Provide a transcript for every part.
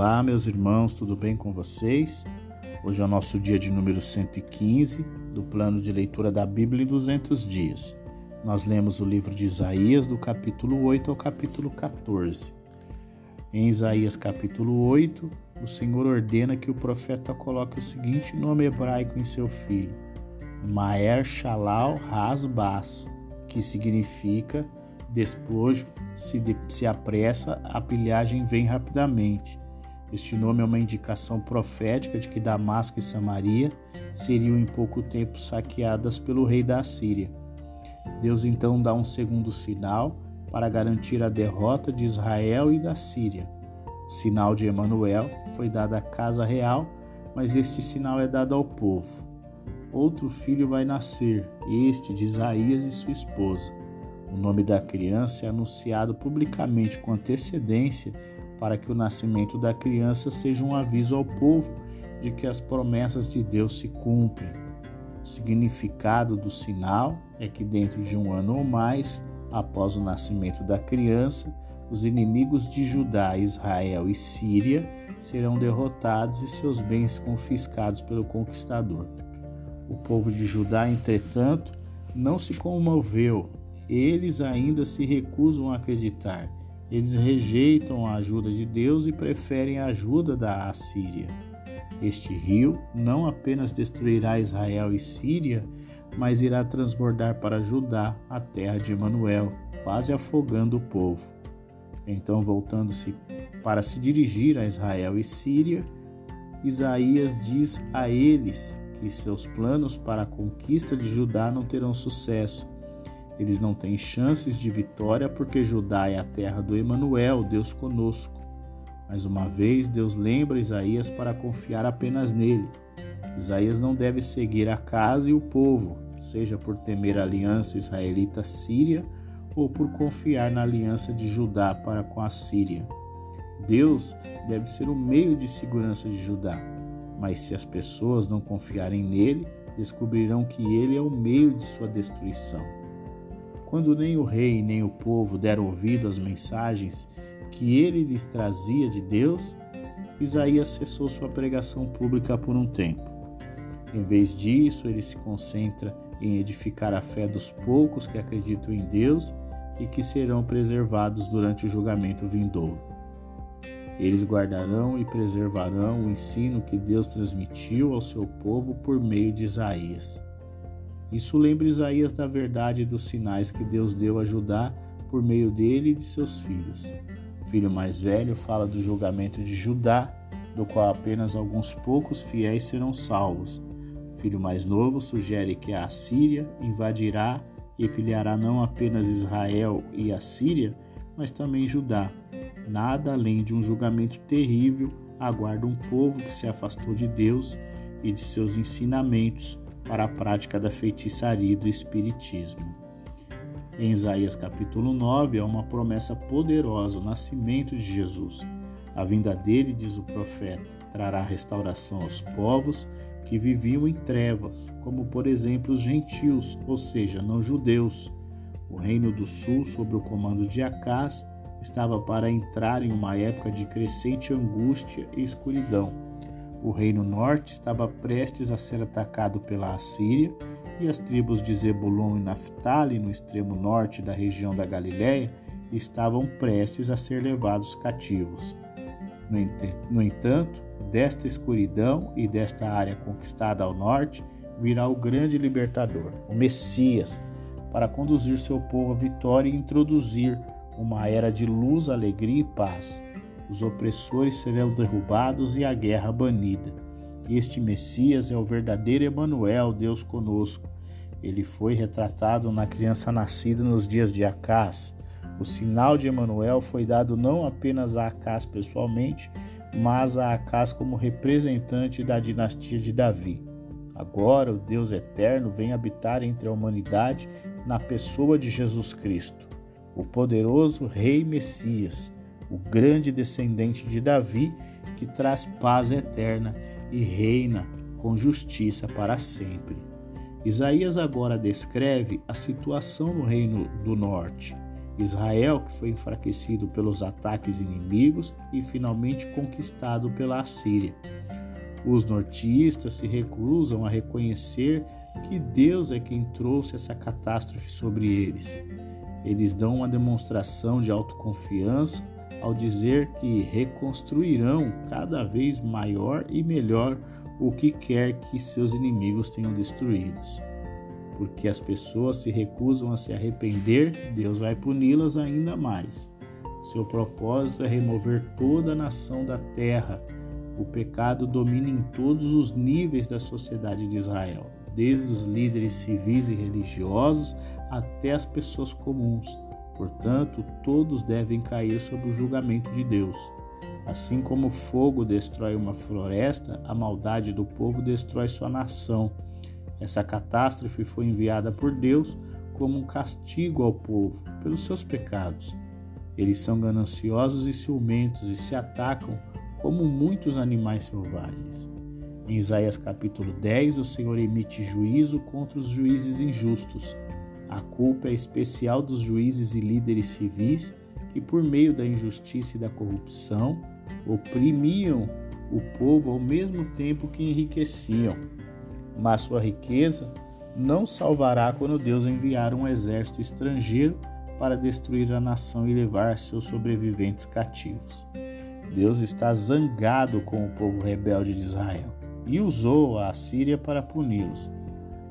Olá, meus irmãos, tudo bem com vocês? Hoje é o nosso dia de número 115 do plano de leitura da Bíblia em 200 dias. Nós lemos o livro de Isaías, do capítulo 8 ao capítulo 14. Em Isaías, capítulo 8, o Senhor ordena que o profeta coloque o seguinte nome hebraico em seu filho: Maer Shalal Hasbas, que significa despojo, se, de, se apressa, a pilhagem vem rapidamente. Este nome é uma indicação profética de que Damasco e Samaria seriam em pouco tempo saqueadas pelo rei da Assíria. Deus então dá um segundo sinal para garantir a derrota de Israel e da Síria. O sinal de Emanuel foi dado à casa real, mas este sinal é dado ao povo. Outro filho vai nascer, este de Isaías e sua esposa. O nome da criança é anunciado publicamente com antecedência para que o nascimento da criança seja um aviso ao povo de que as promessas de Deus se cumprem. O significado do sinal é que dentro de um ano ou mais, após o nascimento da criança, os inimigos de Judá, Israel e Síria serão derrotados e seus bens confiscados pelo conquistador. O povo de Judá, entretanto, não se comoveu eles ainda se recusam a acreditar. Eles rejeitam a ajuda de Deus e preferem a ajuda da Assíria. Este rio não apenas destruirá Israel e Síria, mas irá transbordar para Judá, a terra de Emanuel, quase afogando o povo. Então, voltando-se para se dirigir a Israel e Síria, Isaías diz a eles que seus planos para a conquista de Judá não terão sucesso eles não têm chances de vitória porque Judá é a terra do Emanuel, Deus conosco. Mais uma vez, Deus lembra Isaías para confiar apenas nele. Isaías não deve seguir a casa e o povo, seja por temer a aliança israelita-síria ou por confiar na aliança de Judá para com a Síria. Deus deve ser o meio de segurança de Judá, mas se as pessoas não confiarem nele, descobrirão que ele é o meio de sua destruição. Quando nem o rei nem o povo deram ouvido às mensagens que ele lhes trazia de Deus, Isaías cessou sua pregação pública por um tempo. Em vez disso, ele se concentra em edificar a fé dos poucos que acreditam em Deus e que serão preservados durante o julgamento vindouro. Eles guardarão e preservarão o ensino que Deus transmitiu ao seu povo por meio de Isaías. Isso lembra Isaías da verdade e dos sinais que Deus deu a Judá por meio dele e de seus filhos. O filho mais velho fala do julgamento de Judá, do qual apenas alguns poucos fiéis serão salvos. O filho mais novo sugere que a Assíria invadirá e pilhará não apenas Israel e a Síria, mas também Judá. Nada além de um julgamento terrível aguarda um povo que se afastou de Deus e de seus ensinamentos para a prática da feitiçaria e do espiritismo. Em Isaías capítulo 9 há uma promessa poderosa, o nascimento de Jesus. A vinda dele, diz o profeta, trará restauração aos povos que viviam em trevas, como por exemplo os gentios, ou seja, não judeus. O reino do sul, sob o comando de Acás, estava para entrar em uma época de crescente angústia e escuridão o reino norte estava prestes a ser atacado pela Assíria e as tribos de Zebulon e Naphtali, no extremo norte da região da Galiléia, estavam prestes a ser levados cativos. No entanto, desta escuridão e desta área conquistada ao norte, virá o grande libertador, o Messias, para conduzir seu povo à vitória e introduzir uma era de luz, alegria e paz os opressores serão derrubados e a guerra banida. Este Messias é o verdadeiro Emanuel, Deus conosco. Ele foi retratado na criança nascida nos dias de Acás. O sinal de Emanuel foi dado não apenas a Acás pessoalmente, mas a Acás como representante da dinastia de Davi. Agora o Deus eterno vem habitar entre a humanidade na pessoa de Jesus Cristo, o poderoso Rei Messias o grande descendente de Davi, que traz paz eterna e reina com justiça para sempre. Isaías agora descreve a situação no reino do norte. Israel, que foi enfraquecido pelos ataques inimigos e finalmente conquistado pela Assíria. Os nortistas se recusam a reconhecer que Deus é quem trouxe essa catástrofe sobre eles. Eles dão uma demonstração de autoconfiança ao dizer que reconstruirão cada vez maior e melhor o que quer que seus inimigos tenham destruídos. Porque as pessoas se recusam a se arrepender, Deus vai puni-las ainda mais. Seu propósito é remover toda a nação da terra. O pecado domina em todos os níveis da sociedade de Israel, desde os líderes civis e religiosos até as pessoas comuns. Portanto, todos devem cair sob o julgamento de Deus. Assim como o fogo destrói uma floresta, a maldade do povo destrói sua nação. Essa catástrofe foi enviada por Deus como um castigo ao povo pelos seus pecados. Eles são gananciosos e ciumentos e se atacam como muitos animais selvagens. Em Isaías capítulo 10, o Senhor emite juízo contra os juízes injustos a culpa é especial dos juízes e líderes civis que, por meio da injustiça e da corrupção, oprimiam o povo ao mesmo tempo que enriqueciam. Mas sua riqueza não salvará quando Deus enviar um exército estrangeiro para destruir a nação e levar seus sobreviventes cativos. Deus está zangado com o povo rebelde de Israel e usou a Assíria para puni-los.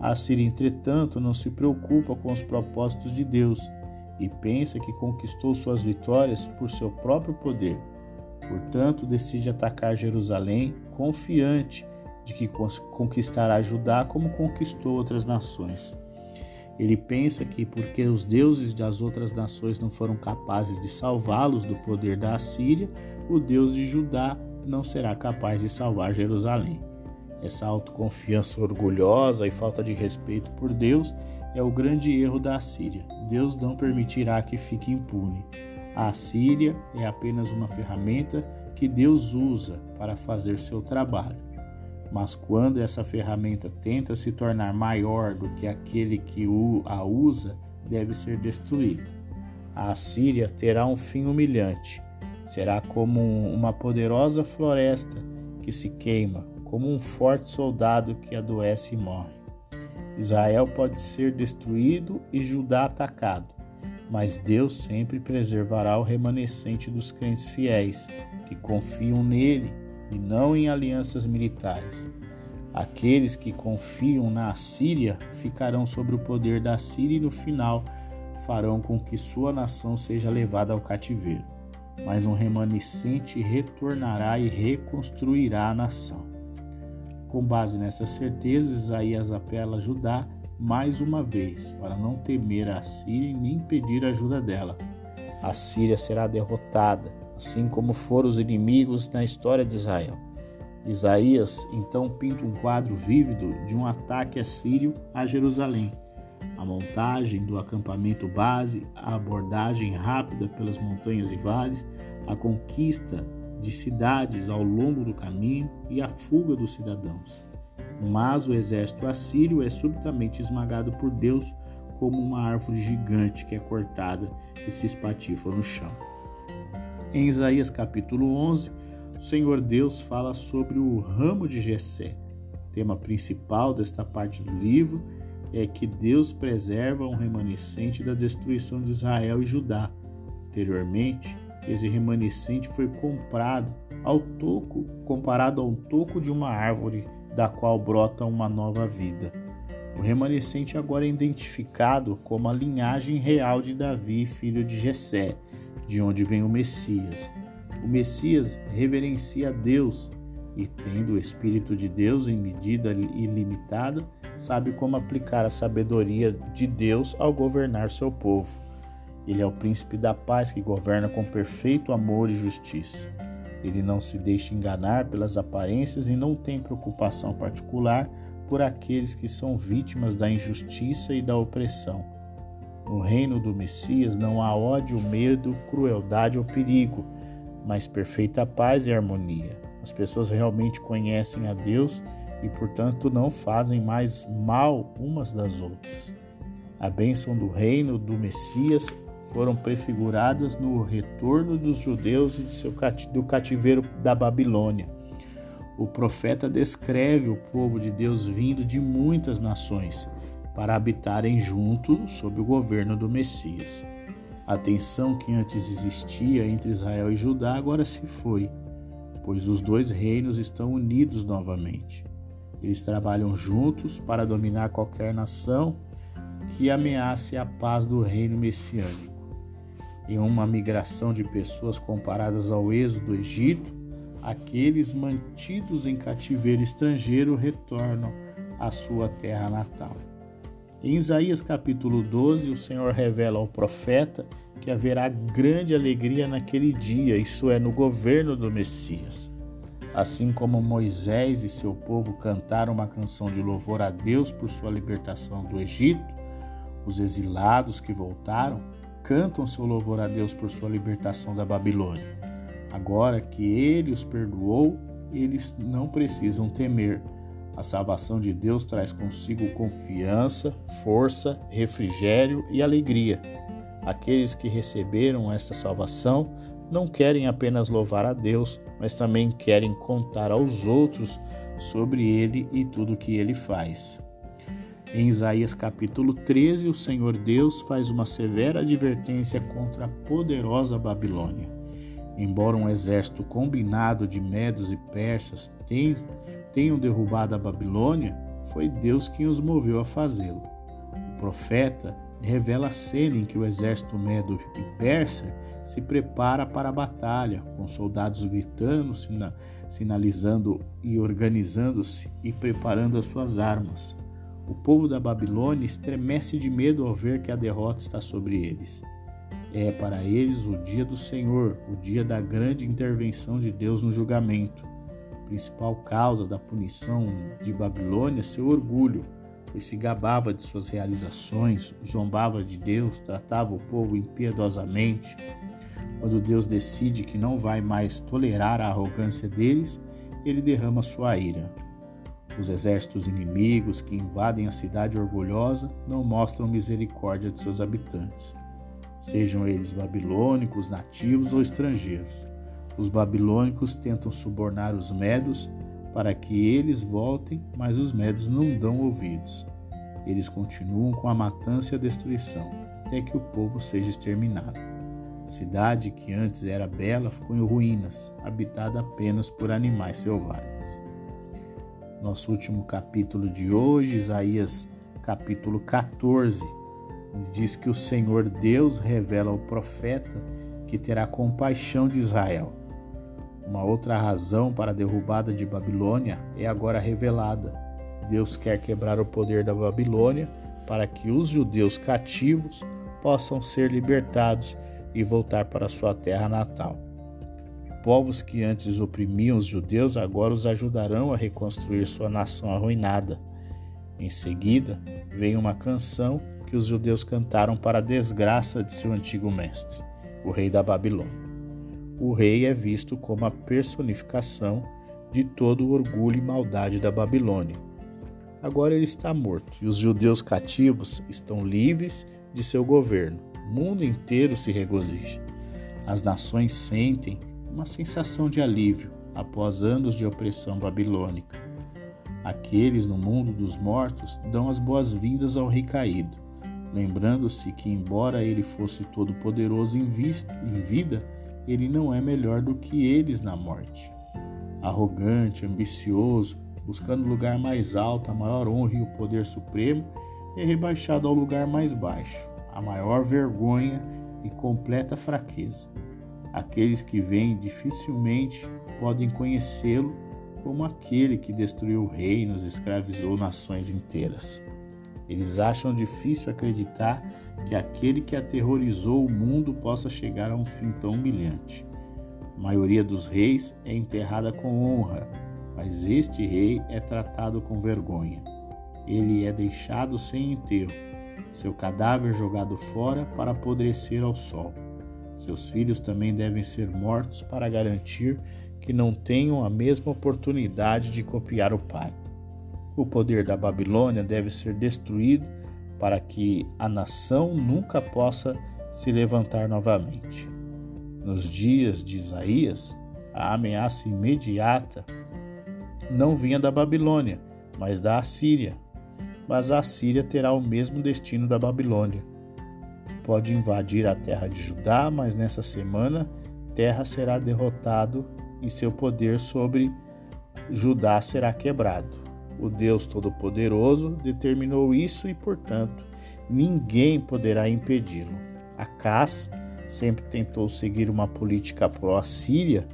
A Síria, entretanto, não se preocupa com os propósitos de Deus e pensa que conquistou suas vitórias por seu próprio poder. Portanto, decide atacar Jerusalém, confiante de que conquistará Judá como conquistou outras nações. Ele pensa que porque os deuses das outras nações não foram capazes de salvá-los do poder da Assíria, o Deus de Judá não será capaz de salvar Jerusalém. Essa autoconfiança orgulhosa e falta de respeito por Deus é o grande erro da Assíria. Deus não permitirá que fique impune. A Assíria é apenas uma ferramenta que Deus usa para fazer seu trabalho. Mas quando essa ferramenta tenta se tornar maior do que aquele que a usa, deve ser destruída. A Assíria terá um fim humilhante. Será como uma poderosa floresta que se queima, como um forte soldado que adoece e morre. Israel pode ser destruído e Judá atacado, mas Deus sempre preservará o remanescente dos crentes fiéis, que confiam nele e não em alianças militares. Aqueles que confiam na Assíria ficarão sob o poder da Síria e no final farão com que sua nação seja levada ao cativeiro. Mas um remanescente retornará e reconstruirá a nação. Com base nessa certeza, Isaías apela a Judá mais uma vez para não temer a Síria e nem pedir ajuda dela. A Síria será derrotada, assim como foram os inimigos na história de Israel. Isaías então pinta um quadro vívido de um ataque assírio a Jerusalém. A montagem do acampamento base, a abordagem rápida pelas montanhas e vales, a conquista de cidades ao longo do caminho e a fuga dos cidadãos. Mas o exército assírio é subitamente esmagado por Deus como uma árvore gigante que é cortada e se espatifa no chão. Em Isaías capítulo 11, o Senhor Deus fala sobre o ramo de Jessé. Tema principal desta parte do livro é que Deus preserva um remanescente da destruição de Israel e Judá. Anteriormente, esse remanescente foi comprado ao toco, comparado ao toco de uma árvore da qual brota uma nova vida. O remanescente agora é identificado como a linhagem real de Davi, filho de Jessé, de onde vem o Messias. O Messias reverencia a Deus e, tendo o Espírito de Deus em medida ilimitada, sabe como aplicar a sabedoria de Deus ao governar seu povo. Ele é o príncipe da paz que governa com perfeito amor e justiça. Ele não se deixa enganar pelas aparências e não tem preocupação particular por aqueles que são vítimas da injustiça e da opressão. No reino do Messias não há ódio, medo, crueldade ou perigo, mas perfeita paz e harmonia. As pessoas realmente conhecem a Deus e, portanto, não fazem mais mal umas das outras. A bênção do reino do Messias foram prefiguradas no retorno dos judeus do cativeiro da Babilônia. O profeta descreve o povo de Deus vindo de muitas nações para habitarem junto sob o governo do Messias. A tensão que antes existia entre Israel e Judá agora se foi, pois os dois reinos estão unidos novamente. Eles trabalham juntos para dominar qualquer nação que ameace a paz do reino messiânico. Em uma migração de pessoas comparadas ao êxodo do Egito, aqueles mantidos em cativeiro estrangeiro retornam à sua terra natal. Em Isaías capítulo 12, o Senhor revela ao profeta que haverá grande alegria naquele dia, isso é, no governo do Messias. Assim como Moisés e seu povo cantaram uma canção de louvor a Deus por sua libertação do Egito, os exilados que voltaram cantam seu louvor a Deus por sua libertação da Babilônia. Agora que ele os perdoou, eles não precisam temer. A salvação de Deus traz consigo confiança, força, refrigério e alegria. Aqueles que receberam esta salvação não querem apenas louvar a Deus, mas também querem contar aos outros sobre ele e tudo que ele faz. Em Isaías capítulo 13, o Senhor Deus faz uma severa advertência contra a poderosa Babilônia. Embora um exército combinado de medos e persas tenham derrubado a Babilônia, foi Deus quem os moveu a fazê-lo. O profeta revela a cena em que o exército medo e persa se prepara para a batalha, com soldados gritando, sinalizando e organizando-se e preparando as suas armas. O povo da Babilônia estremece de medo ao ver que a derrota está sobre eles. É para eles o dia do Senhor, o dia da grande intervenção de Deus no julgamento. A principal causa da punição de Babilônia é seu orgulho, pois se gabava de suas realizações, zombava de Deus, tratava o povo impiedosamente. Quando Deus decide que não vai mais tolerar a arrogância deles, ele derrama sua ira. Os exércitos inimigos que invadem a cidade orgulhosa não mostram misericórdia de seus habitantes, sejam eles babilônicos, nativos ou estrangeiros. Os babilônicos tentam subornar os medos para que eles voltem, mas os medos não dão ouvidos. Eles continuam com a matança e a destruição, até que o povo seja exterminado. Cidade que antes era bela ficou em ruínas, habitada apenas por animais selvagens. Nosso último capítulo de hoje, Isaías capítulo 14, diz que o Senhor Deus revela ao profeta que terá compaixão de Israel uma outra razão para a derrubada de Babilônia é agora revelada. Deus quer quebrar o poder da Babilônia para que os judeus cativos possam ser libertados e voltar para sua terra natal. Povos que antes oprimiam os judeus agora os ajudarão a reconstruir sua nação arruinada. Em seguida, vem uma canção que os judeus cantaram para a desgraça de seu antigo mestre, o rei da Babilônia o rei é visto como a personificação de todo o orgulho e maldade da Babilônia. Agora ele está morto e os judeus cativos estão livres de seu governo. O mundo inteiro se regozija. As nações sentem uma sensação de alívio após anos de opressão babilônica. Aqueles no mundo dos mortos dão as boas-vindas ao rei caído, lembrando-se que, embora ele fosse todo-poderoso em, em vida, ele não é melhor do que eles na morte. Arrogante, ambicioso, buscando lugar mais alto, a maior honra e o poder supremo, é rebaixado ao lugar mais baixo, a maior vergonha e completa fraqueza. Aqueles que vêm dificilmente podem conhecê-lo como aquele que destruiu reinos, escravizou nações inteiras. Eles acham difícil acreditar que aquele que aterrorizou o mundo possa chegar a um fim tão humilhante. A maioria dos reis é enterrada com honra, mas este rei é tratado com vergonha. Ele é deixado sem enterro, seu cadáver jogado fora para apodrecer ao sol. Seus filhos também devem ser mortos para garantir que não tenham a mesma oportunidade de copiar o pai. O poder da Babilônia deve ser destruído para que a nação nunca possa se levantar novamente. Nos dias de Isaías, a ameaça imediata não vinha da Babilônia, mas da Assíria. Mas a Assíria terá o mesmo destino da Babilônia. Pode invadir a terra de Judá, mas nessa semana terra será derrotado e seu poder sobre Judá será quebrado. O Deus Todo-Poderoso determinou isso e, portanto, ninguém poderá impedi-lo. Acas sempre tentou seguir uma política pró-síria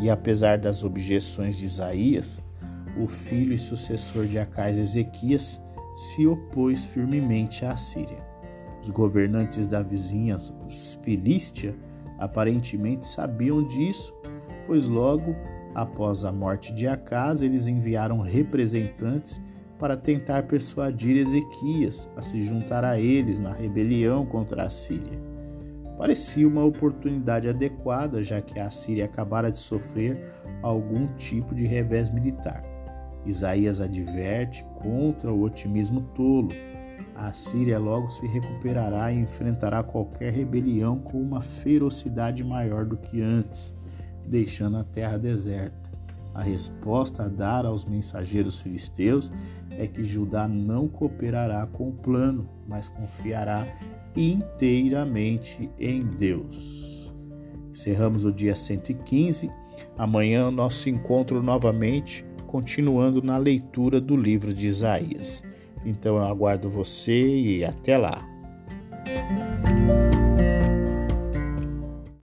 e, apesar das objeções de Isaías, o filho e sucessor de Acais, Ezequias, se opôs firmemente à Síria. Os governantes da vizinha Filístia aparentemente sabiam disso, pois logo após a morte de Acas, eles enviaram representantes para tentar persuadir Ezequias a se juntar a eles na rebelião contra a Síria. Parecia uma oportunidade adequada, já que a Síria acabara de sofrer algum tipo de revés militar. Isaías adverte contra o otimismo tolo. A Síria logo se recuperará e enfrentará qualquer rebelião com uma ferocidade maior do que antes, deixando a terra deserta. A resposta a dar aos mensageiros filisteus é que Judá não cooperará com o plano, mas confiará inteiramente em Deus. Encerramos o dia 115. Amanhã, nosso encontro novamente, continuando na leitura do livro de Isaías. Então eu aguardo você e até lá.